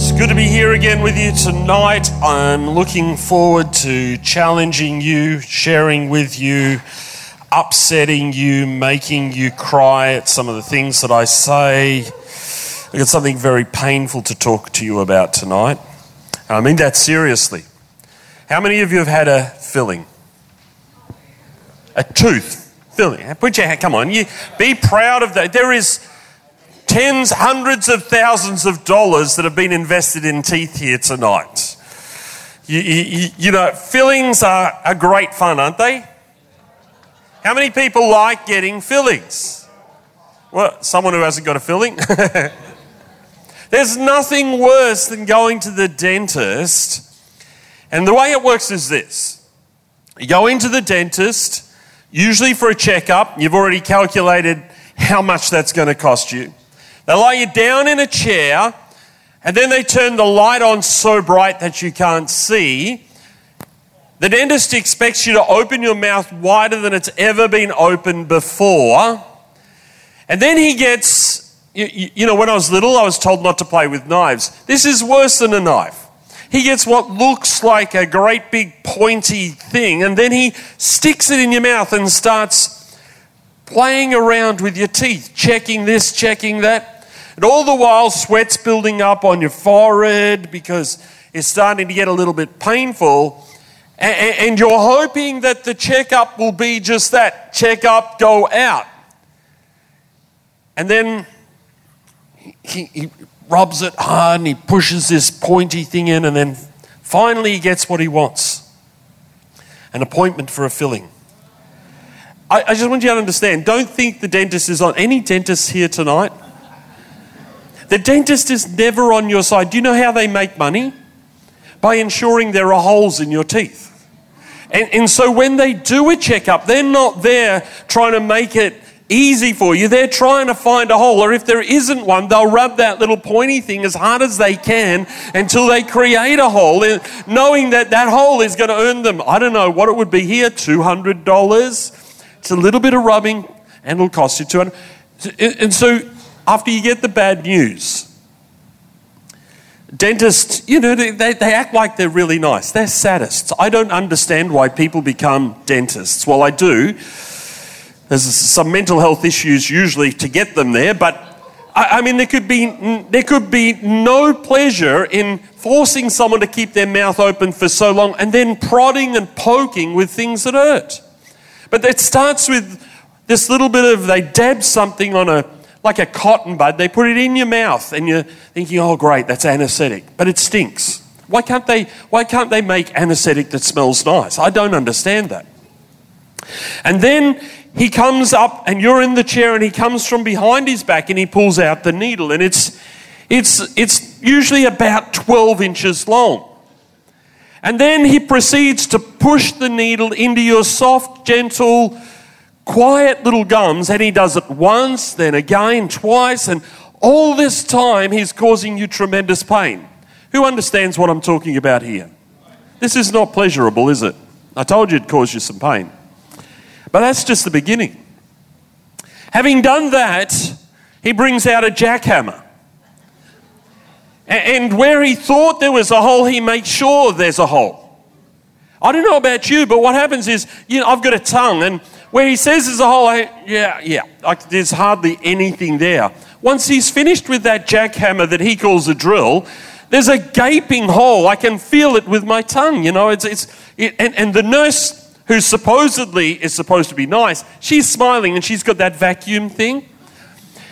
It's good to be here again with you tonight. I'm looking forward to challenging you, sharing with you, upsetting you, making you cry at some of the things that I say. I've got something very painful to talk to you about tonight. And I mean that seriously. How many of you have had a filling? A tooth filling. Put your hand, come on, you be proud of that. There is tens, hundreds of thousands of dollars that have been invested in teeth here tonight. You, you, you, know, fillings are, are great fun, aren't they? How many people like getting fillings? Well, someone who hasn't got a filling? There's nothing worse than going to the dentist. And the way it works is this you go into the dentist, usually for a checkup, you've already calculated how much that's going to cost you. They lie you down in a chair, and then they turn the light on so bright that you can't see. The dentist expects you to open your mouth wider than it's ever been opened before. And then he gets, you, you, know, when I was little, I was told not to play with knives. This is worse than a knife. He gets what looks like a great big pointy thing, and then he sticks it in your mouth and starts playing around with your teeth, checking this, checking that. And all the while, sweat's building up on your forehead because it's starting to get a little bit painful. And you're hoping that the checkup will be just that check up, go out. And then he, he rubs it hard and he pushes this pointy thing in, and then finally he gets what he wants an appointment for a filling. I, I just want you to understand don't think the dentist is on. Any dentist here tonight? The dentist is never on your side. Do you know how they make money? By ensuring there are holes in your teeth. And, and so when they do a checkup, they're not there trying to make it easy for you. They're trying to find a hole, or if there isn't one, they'll rub that little pointy thing as hard as they can until they create a hole, eh, knowing that that hole is going to earn them, I don't know what it would be here, $200. It's a little bit of rubbing and it'll cost you 200 And so after you get the bad news. Dentists, you know, they, they act like they're really nice. They're sadists. I don't understand why people become dentists. Well, I do. There's some mental health issues usually to get them there, but I, I mean, there could, be, there could be no pleasure in forcing someone to keep their mouth open for so long and then prodding and poking with things that hurt. But it starts with this little bit of they dab something on a like a cotton bud. They put it in your mouth and you're thinking, oh, great, that's anesthetic. But it stinks. Why can't they, why can't they make anesthetic that smells nice? I don't understand that. And then he comes up and you're in the chair and he comes from behind his back and he pulls out the needle and it's, it's, it's usually about 12 inches long. And then he proceeds to push the needle into your soft, gentle, quiet little gums, and he does it once, then again, twice, and all this time he's causing you tremendous pain. Who understands what I'm talking about here? This is not pleasurable, is it? I told you it'd cause you some pain. But that's just the beginning. Having done that, he brings out a jackhammer. And where he thought there was a hole, he makes sure there's a hole. I don't know about you, but what happens is, you know, I've got a tongue, and where he says there's a hole, yeah, yeah, like there's hardly anything there. Once he's finished with that jackhammer that he calls a drill, there's a gaping hole. I can feel it with my tongue, you know. It's, it's, it, and, and the nurse, who supposedly is supposed to be nice, she's smiling and she's got that vacuum thing.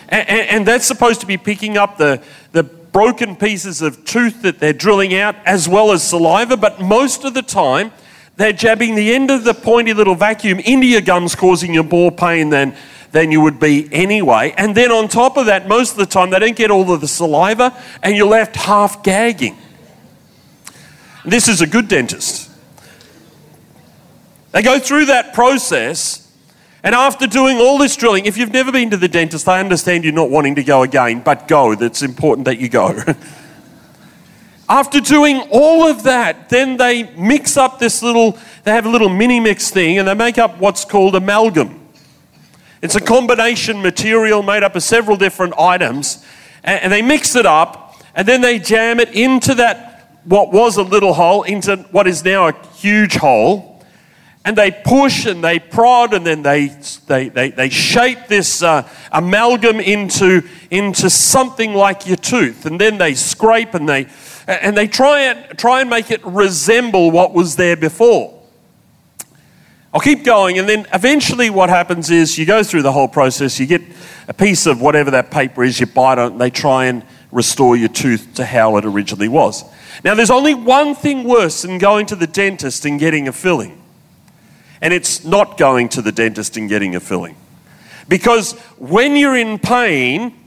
And, and, and that's supposed to be picking up the, the broken pieces of tooth that they're drilling out as well as saliva, but most of the time, they're jabbing the end of the pointy little vacuum into your gums, causing you more pain than, than you would be anyway. And then on top of that, most of the time, they don't get all of the saliva, and you're left half gagging. This is a good dentist. They go through that process, and after doing all this drilling, if you've never been to the dentist, I understand you're not wanting to go again, but go. That's important that you go. After doing all of that, then they mix up this little, they have a little mini mix thing and they make up what's called amalgam. It's a combination material made up of several different items and they mix it up and then they jam it into that, what was a little hole, into what is now a huge hole. And they push and they prod and then they, they, they, they shape this uh, amalgam into, into something like your tooth. And then they scrape and they, and they try and, try and make it resemble what was there before. I'll keep going, and then eventually, what happens is you go through the whole process, you get a piece of whatever that paper is, you bite on it, and they try and restore your tooth to how it originally was. Now, there's only one thing worse than going to the dentist and getting a filling, and it's not going to the dentist and getting a filling. Because when you're in pain,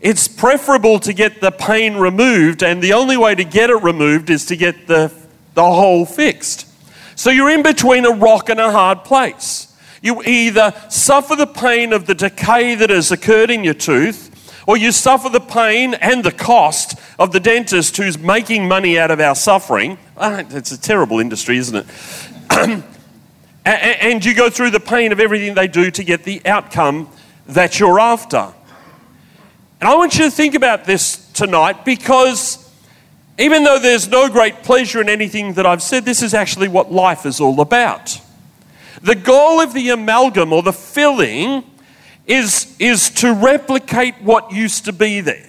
it's preferable to get the pain removed, and the only way to get it removed is to get the, the hole fixed. So you're in between a rock and a hard place. You either suffer the pain of the decay that has occurred in your tooth, or you suffer the pain and the cost of the dentist who's making money out of our suffering. It's a terrible industry, isn't it? and you go through the pain of everything they do to get the outcome that you're after. And I want you to think about this tonight because even though there's no great pleasure in anything that I've said, this is actually what life is all about. The goal of the amalgam or the filling is, is to replicate what used to be there.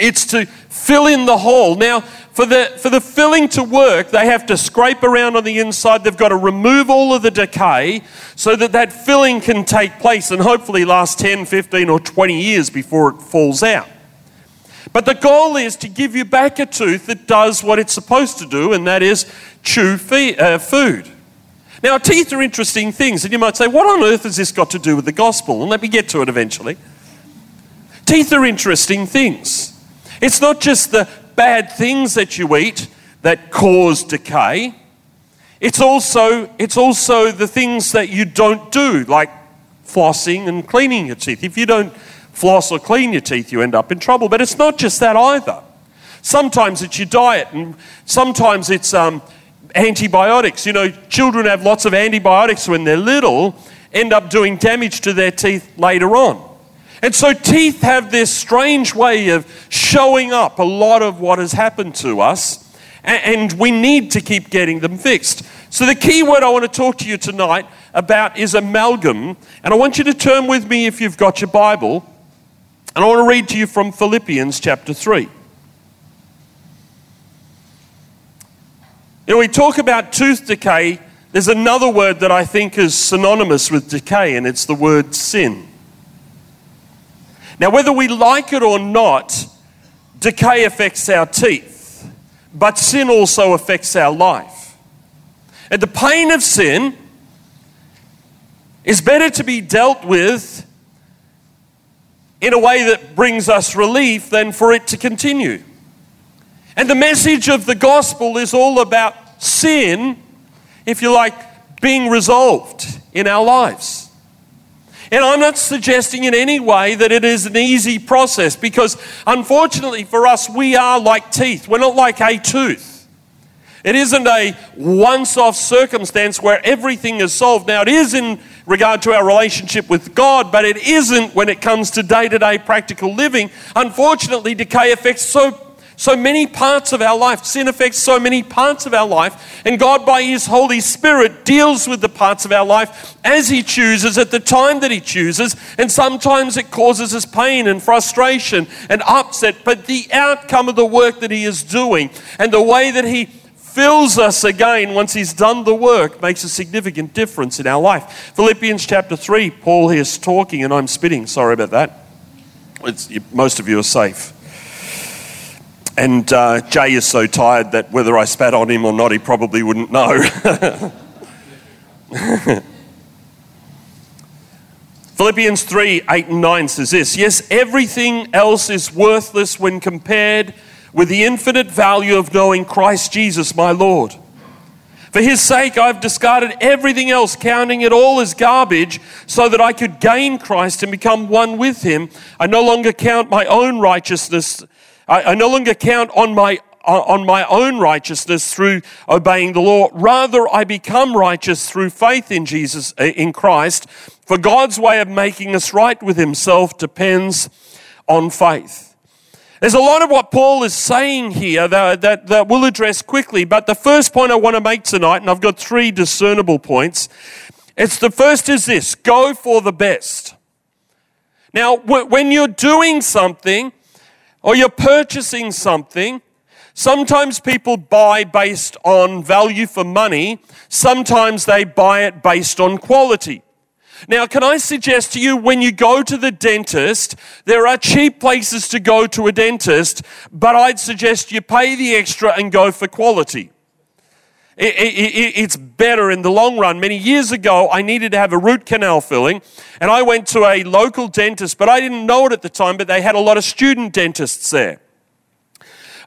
It's to fill in the hole. Now, for the, for the filling to work, they have to scrape around on the inside. They've got to remove all of the decay so that that filling can take place and hopefully last 10, 15, or 20 years before it falls out. But the goal is to give you back a tooth that does what it's supposed to do, and that is chew uh, food. Now, teeth are interesting things, and you might say, what on earth has this got to do with the gospel? And let me get to it eventually. Teeth are interesting things. It's not just the bad things that you eat that cause decay. It's also, it's also the things that you don't do, like flossing and cleaning your teeth. If you don't floss or clean your teeth, you end up in trouble. But it's not just that either. Sometimes it's your diet, and sometimes it's um, antibiotics. You know, children have lots of antibiotics when they're little, end up doing damage to their teeth later on. And so, teeth have this strange way of showing up a lot of what has happened to us, and we need to keep getting them fixed. So, the key word I want to talk to you tonight about is amalgam. And I want you to turn with me, if you've got your Bible, and I want to read to you from Philippians chapter 3. You know, we talk about tooth decay. There's another word that I think is synonymous with decay, and it's the word sin. Now, whether we like it or not, decay affects our teeth, but sin also affects our life. And the pain of sin is better to be dealt with in a way that brings us relief than for it to continue. And the message of the gospel is all about sin, if you like, being resolved in our lives. And I'm not suggesting in any way that it is an easy process because, unfortunately for us, we are like teeth. We're not like a tooth. It isn't a once off circumstance where everything is solved. Now, it is in regard to our relationship with God, but it isn't when it comes to day to day practical living. Unfortunately, decay affects so so many parts of our life. Sin affects so many parts of our life. And God, by His Holy Spirit, deals with the parts of our life as He chooses at the time that He chooses. And sometimes it causes us pain and frustration and upset. But the outcome of the work that He is doing and the way that He fills us again once he's done the work makes a significant difference in our life. Philippians chapter 3, Paul here is talking, and I'm spitting, sorry about that. It's, most of you are safe. And uh, Jay is so tired that whether I spat on him or not, he probably wouldn't know. Philippians 3 8 and 9 says this Yes, everything else is worthless when compared with the infinite value of knowing Christ Jesus, my Lord. For his sake, I've discarded everything else, counting it all as garbage, so that I could gain Christ and become one with him. I no longer count my own righteousness. I, I no longer count on my on my own righteousness through obeying the law. Rather, I become righteous through faith in Jesus, uh, in Christ. For God's way of making us right with Himself depends on faith. There's a lot of what Paul is saying here that, that, that we'll address quickly, but the first point I want to make tonight, and I've got three discernible points, it's the first is this go for the best. Now, when you're doing something or you're purchasing something, sometimes people buy based on value for money, sometimes they buy it based on quality. Now, can I suggest to you when you go to the dentist, there are cheap places to go to a dentist, but I'd suggest you pay the extra and go for quality. It, it, it's better in the long run. Many years ago, I needed to have a root canal filling, and I went to a local dentist, but I didn't know it at the time, but they had a lot of student dentists there.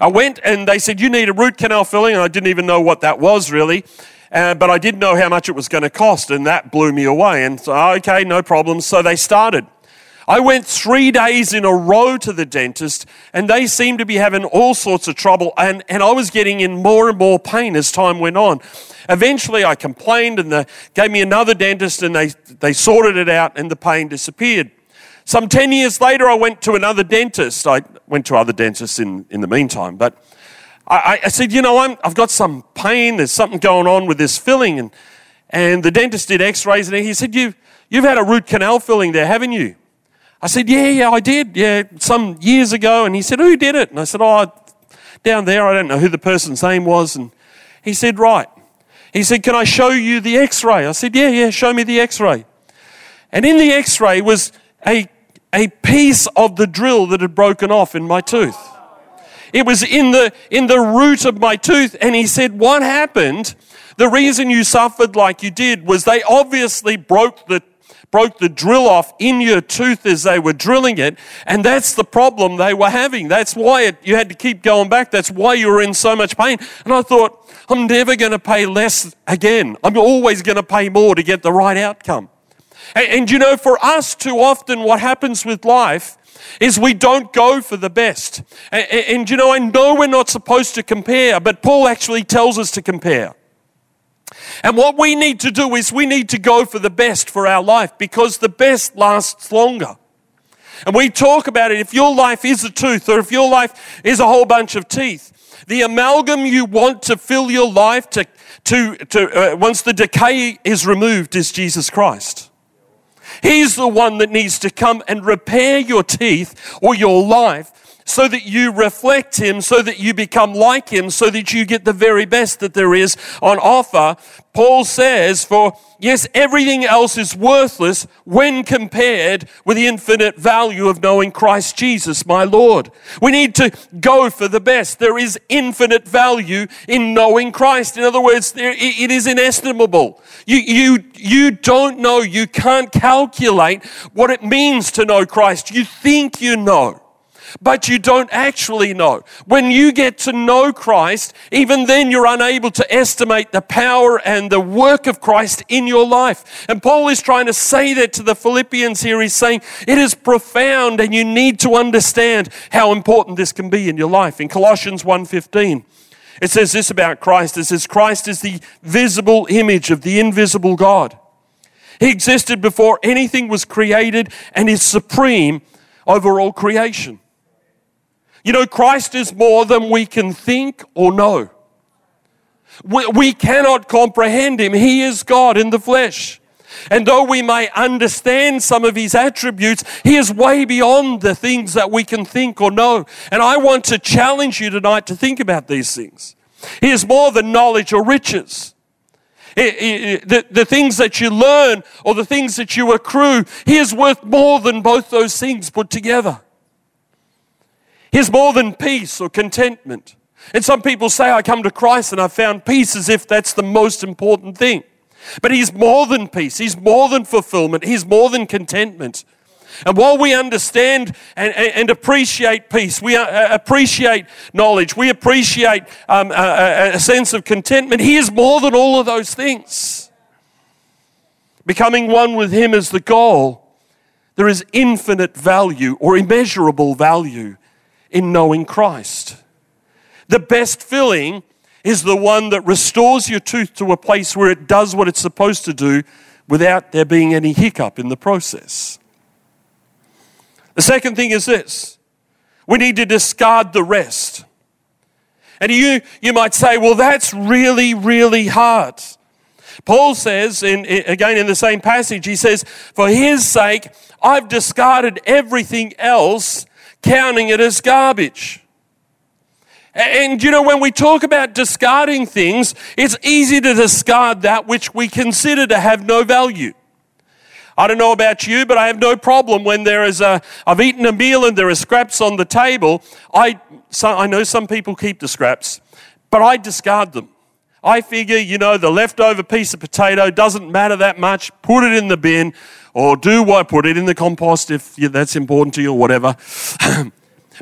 I went and they said, You need a root canal filling, and I didn't even know what that was really. Uh, but I did know how much it was going to cost, and that blew me away. And so, okay, no problem. So they started. I went three days in a row to the dentist, and they seemed to be having all sorts of trouble, and, and I was getting in more and more pain as time went on. Eventually, I complained, and they gave me another dentist, and they, they sorted it out, and the pain disappeared. Some 10 years later, I went to another dentist. I went to other dentists in, in the meantime, but I, I said, you know, i have got some pain. There's something going on with this filling. And, and the dentist did x-rays and he said, you, you've had a root canal filling there, haven't you? I said, yeah, yeah, I did. Yeah, some years ago. And he said, who did it? And I said, oh, down there. I don't know who the person's name was. And he said, right. He said, can I show you the x-ray? I said, yeah, yeah, show me the x-ray. And in the x-ray was a, a piece of the drill that had broken off in my tooth. It was in the, in the root of my tooth. And he said, What happened? The reason you suffered like you did was they obviously broke the broke the drill off in your tooth as they were drilling it. And that's the problem they were having. That's why it, you had to keep going back. That's why you were in so much pain. And I thought, I'm never going to pay less again. I'm always going to pay more to get the right outcome. And, and you know, for us, too often, what happens with life is we don't go for the best. And, and, you know, I know we're not supposed to compare, but Paul actually tells us to compare. And what we need to do is we need to go for the best for our life because the best lasts longer. And we talk about it if your life is a tooth or if your life is a whole bunch of teeth, the amalgam you want to fill your life to, to, to uh, once the decay is removed is Jesus Christ. He's the one that needs to come and repair your teeth or your life so that you reflect Him, so that you become like Him, so that you get the very best that there is on offer. Paul says, For yes, everything else is worthless when compared with the infinite value of knowing Christ Jesus, my Lord. We need to go for the best. There is infinite value in knowing Christ. In other words, there, it is inestimable. You, you, you don't know, you can't calculate what it means to know Christ. You think you know but you don't actually know. When you get to know Christ, even then you're unable to estimate the power and the work of Christ in your life. And Paul is trying to say that to the Philippians here. He's saying it is profound and you need to understand how important this can be in your life. In Colossians 1:15, it says this about Christ. It says Christ is the visible image of the invisible God. He existed before anything was created and is supreme over all creation. You know, Christ is more than we can think or know. We, we cannot comprehend him. He is God in the flesh. And though we may understand some of his attributes, he is way beyond the things that we can think or know. And I want to challenge you tonight to think about these things. He is more than knowledge or riches. The, the things that you learn or the things that you accrue, he is worth more than both those things put together. He's more than peace or contentment. And some people say, I come to Christ and I found peace as if that's the most important thing. But He's more than peace, He's more than fulfillment, He's more than contentment. And while we understand and, and appreciate peace, we uh, uh, appreciate knowledge, we appreciate um, a, a sense of contentment, He is more than all of those things. Becoming one with Him is the goal. There is infinite value or immeasurable value in knowing Christ. The best filling is the one that restores your tooth to a place where it does what it's supposed to do without there being any hiccup in the process. The second thing is this We need to discard the rest. And you, you might say, well, that's really, really hard. Paul says, in, again in the same passage, he says, For his sake, I've discarded everything else, counting it as garbage. And you know, when we talk about discarding things, it's easy to discard that which we consider to have no value. I don't know about you, but I have no problem when there is a, I've eaten a meal and there are scraps on the table. I, so I know some people keep the scraps, but I discard them. I figure, you know, the leftover piece of potato doesn't matter that much. Put it in the bin or do what? Put it in the compost if that's important to you or whatever.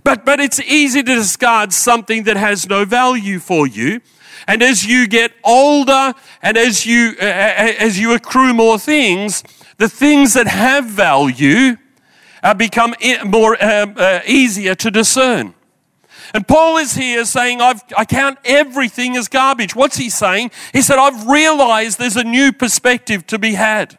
but, but it's easy to discard something that has no value for you. And as you get older and as you, uh, as you accrue more things, the things that have value uh, become more uh, uh, easier to discern. And Paul is here saying, I've, I count everything as garbage. What's he saying? He said, I've realized there's a new perspective to be had.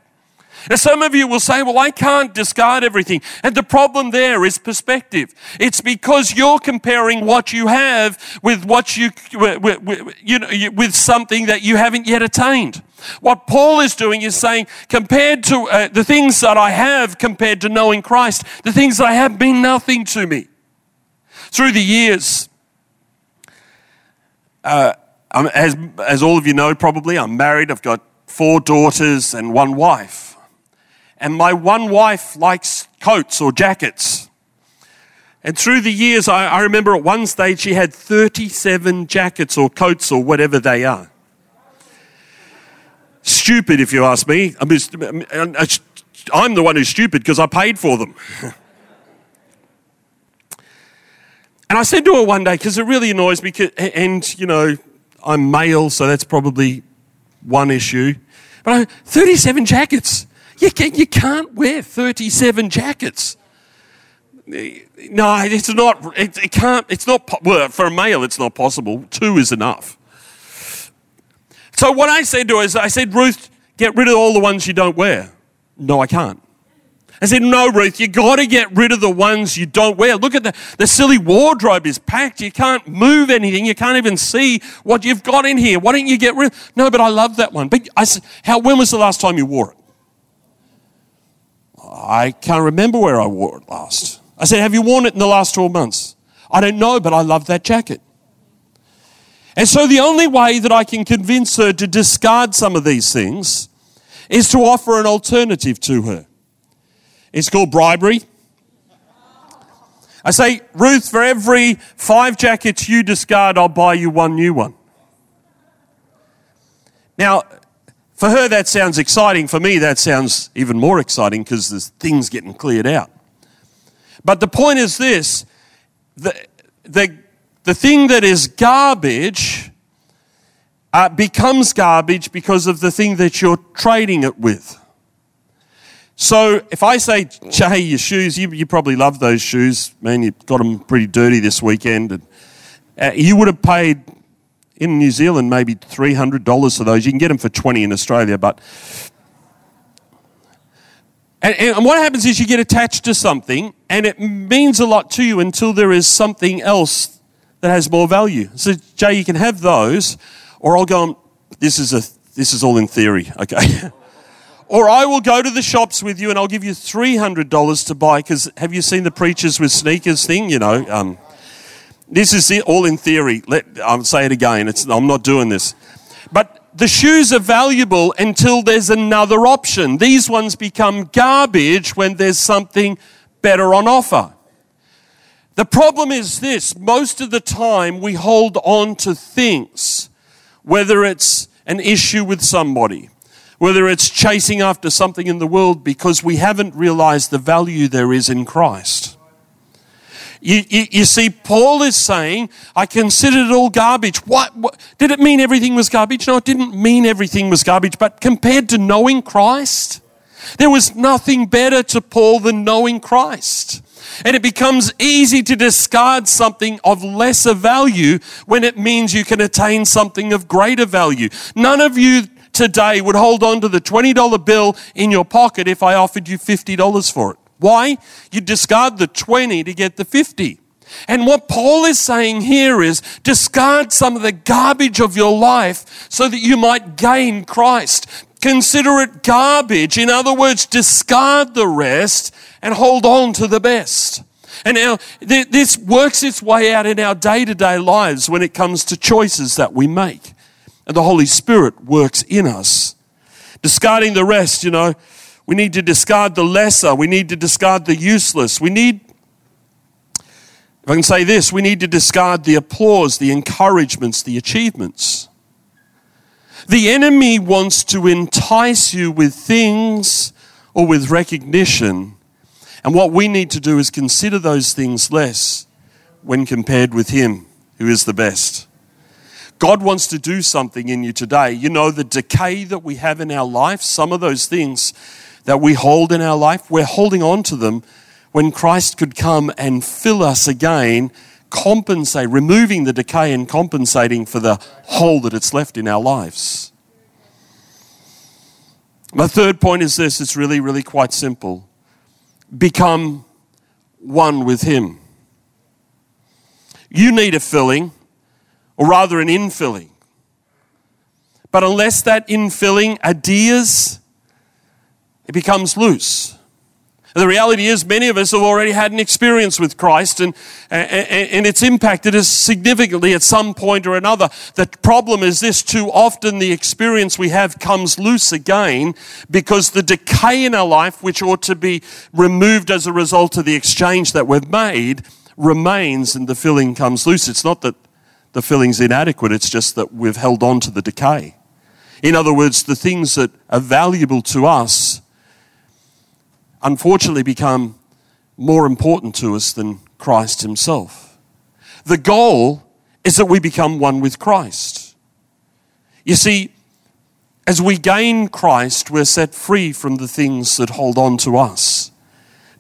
Now, some of you will say, Well, I can't discard everything. And the problem there is perspective. It's because you're comparing what you have with what you, with, you know, with something that you haven't yet attained. What Paul is doing is saying, compared to uh, the things that I have, compared to knowing Christ, the things that I have mean nothing to me. Through the years, uh, as, as all of you know, probably, I'm married. I've got four daughters and one wife. And my one wife likes coats or jackets. And through the years, I, I remember at one stage she had 37 jackets or coats or whatever they are. Stupid, if you ask me. I'm, uh, I'm the one who's stupid because I paid for them. And I said to her one day, because it really annoys me, and you know, I'm male, so that's probably one issue. But I, 37 jackets. You, can, you can't wear 37 jackets. No, it's not. It, it can't. It's not. Well, for a male, it's not possible. Two is enough. So what I said to her is, I said, Ruth, get rid of all the ones you don't wear. No, I can't. I said, No, Ruth, you got to get rid of the ones you don't wear. Look at the, the silly wardrobe is packed. You can't move anything. You can't even see what you've got in here. Why don't you get rid No, but I love that one. But I said, how, when was the last time you wore it? I can't remember where I wore it last. I said, Have you worn it in the last 12 months? I don't know, but I love that jacket. And so the only way that I can convince her to discard some of these things is to offer an alternative to her. It's called bribery. I say, Ruth, for every five jackets you discard, I'll buy you one new one. Now, for her, that sounds exciting. For me, that sounds even more exciting because there's things getting cleared out. But the point is this the, the, the thing that is garbage uh, becomes garbage because of the thing that you're trading it with. So if I say, Jay, your shoes, you, you probably love those shoes. Man, you got them pretty dirty this weekend. And, uh, you would have paid in New Zealand maybe $300 for those. You can get them for 20 in Australia, but. And, and what happens is you get attached to something and it means a lot to you until there is something else that has more value. So, Jay, you can have those, or I'll go, this is, a, this is all in theory, okay? Or I will go to the shops with you and I'll give you $300 to buy. Because have you seen the preachers with sneakers thing? You know, um, this is all in theory. Let, I'll say it again. It's, I'm not doing this. But the shoes are valuable until there's another option. These ones become garbage when there's something better on offer. The problem is this most of the time we hold on to things, whether it's an issue with somebody, whether it's chasing after something in the world because we haven't realized the value there is in Christ. You, you, you, see, Paul is saying, I considered it all garbage. What, what, Did it mean everything was garbage? No, it didn't mean everything was garbage, but compared to knowing Christ, there was nothing better to Paul than knowing Christ. And it becomes easy to discard something of lesser value when it means you can attain something of greater value. None of you today would hold on to the $20 bill in your pocket if I offered you $50 for it. Why? You discard the 20 to get the 50. And what Paul is saying here is discard some of the garbage of your life so that you might gain Christ. Consider it garbage. In other words, discard the rest and hold on to the best. And now this works its way out in our day to day lives when it comes to choices that we make. And the Holy Spirit works in us. Discarding the rest, you know, we need to discard the lesser. We need to discard the useless. We need, if I can say this, we need to discard the applause, the encouragements, the achievements. The enemy wants to entice you with things or with recognition and what we need to do is consider those things less when compared with Him, who is the best. God wants to do something in you today. You know, the decay that we have in our life, some of those things that we hold in our life, we're holding on to them when Christ could come and fill us again, compensate, removing the decay and compensating for the hole that it's left in our lives. My third point is this it's really, really quite simple become one with Him. You need a filling, or rather an infilling. But unless that infilling adheres, it becomes loose. The reality is, many of us have already had an experience with Christ, and, and, and, it's impacted us significantly at some point or another. The problem is this too often the experience we have comes loose again because the decay in our life, which ought to be removed as a result of the exchange that we've made, remains and the filling comes loose. It's not that the filling's inadequate, it's just that we've held on to the decay. In other words, the things that are valuable to us unfortunately become more important to us than Christ Himself. The goal is that we become one with Christ. You see, as we gain Christ, we're set free from the things that hold on to us.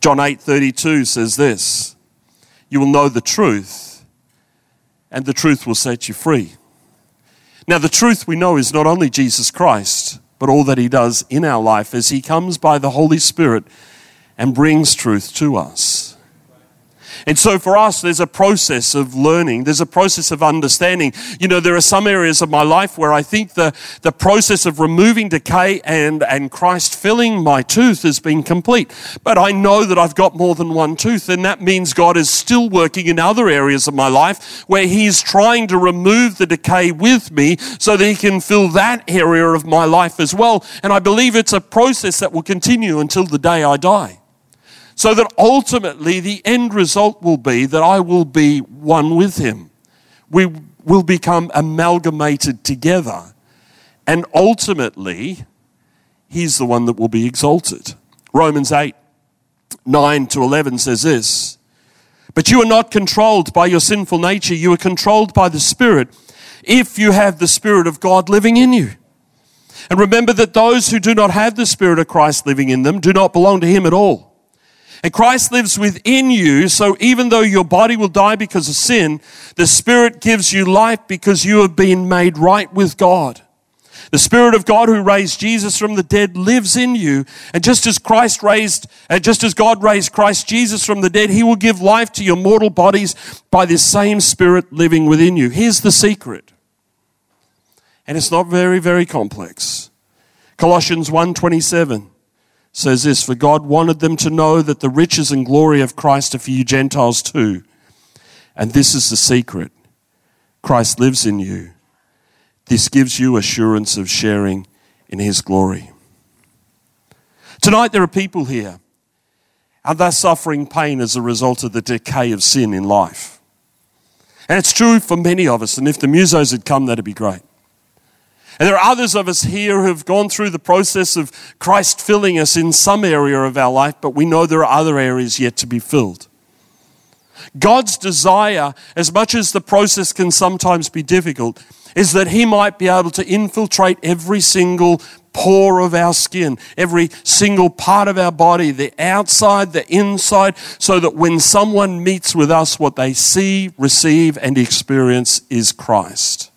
John 8:32 says this, you will know the truth and the truth will set you free. Now the truth we know is not only Jesus Christ, but all that he does in our life as he comes by the Holy Spirit and brings truth to us. And so for us, there's a process of learning. There's a process of understanding. You know, there are some areas of my life where I think the, the process of removing decay and, and Christ filling my tooth has been complete. But I know that I've got more than one tooth, and that means God is still working in other areas of my life where He's trying to remove the decay with me so that He can fill that area of my life as well. And I believe it's a process that will continue until the day I die. So that ultimately the end result will be that I will be one with him. We will become amalgamated together. And ultimately, he's the one that will be exalted. Romans 8, 9 to 11 says this But you are not controlled by your sinful nature, you are controlled by the Spirit if you have the Spirit of God living in you. And remember that those who do not have the Spirit of Christ living in them do not belong to Him at all. And Christ lives within you, so even though your body will die because of sin, the Spirit gives you life because you have been made right with God. The Spirit of God who raised Jesus from the dead lives in you. And just as Christ raised, uh, just as God raised Christ Jesus from the dead, He will give life to your mortal bodies by this same Spirit living within you. Here's the secret. And it's not very, very complex. Colossians 1.27 says this For God wanted them to know that the riches and glory of Christ are for you Gentiles too. And this is the secret Christ lives in you. This gives you assurance of sharing in his glory. Tonight, there are people here, and they're suffering pain as a result of the decay of sin in life. And it's true for many of us, and if the musos had come, that'd be great. And there are others of us here who have gone through the process of Christ filling us in some area of our life, but we know there are other areas yet to be filled. God's desire, as much as the process can sometimes be difficult, is that He might be able to infiltrate every single pore of our skin, every single part of our body, the outside, the inside, so that when someone meets with us, what they see, receive, and experience is Christ.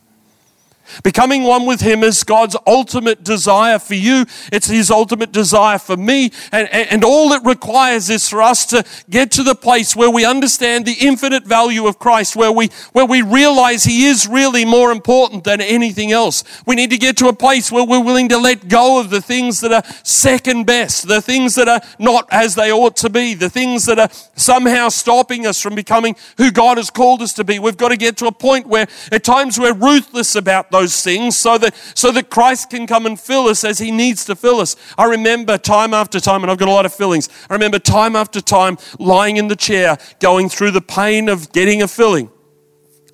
Becoming one with Him is God's ultimate desire for you. It's His ultimate desire for me. And, and, all it requires is for us to get to the place where we understand the infinite value of Christ, where we, where we realize He is really more important than anything else. We need to get to a place where we're willing to let go of the things that are second best, the things that are not as they ought to be, the things that are somehow stopping us from becoming who God has called us to be. We've got to get to a point where at times we're ruthless about those things so that, so that Christ can come and fill us as He needs to fill us. I remember time after time, and I've got a lot of fillings, I remember time after time lying in the chair, going through the pain of getting a filling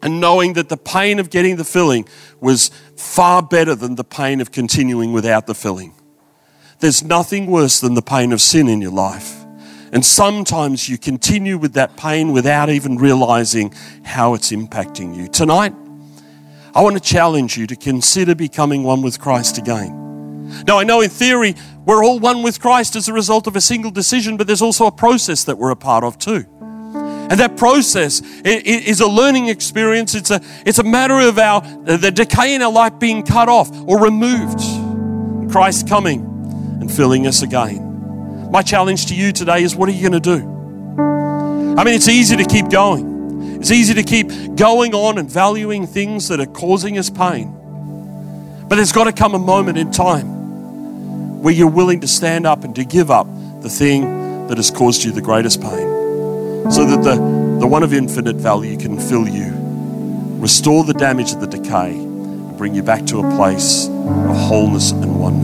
and knowing that the pain of getting the filling was far better than the pain of continuing without the filling. There's nothing worse than the pain of sin in your life. And sometimes you continue with that pain without even realizing how it's impacting you. Tonight, I want to challenge you to consider becoming one with Christ again. Now, I know in theory we're all one with Christ as a result of a single decision, but there's also a process that we're a part of too. And that process is a learning experience. It's a, it's a matter of our, the decay in our life being cut off or removed. Christ coming and filling us again. My challenge to you today is what are you going to do? I mean, it's easy to keep going. It's easy to keep going on and valuing things that are causing us pain. But there's got to come a moment in time where you're willing to stand up and to give up the thing that has caused you the greatest pain so that the, the one of infinite value can fill you, restore the damage of the decay, and bring you back to a place of wholeness and oneness.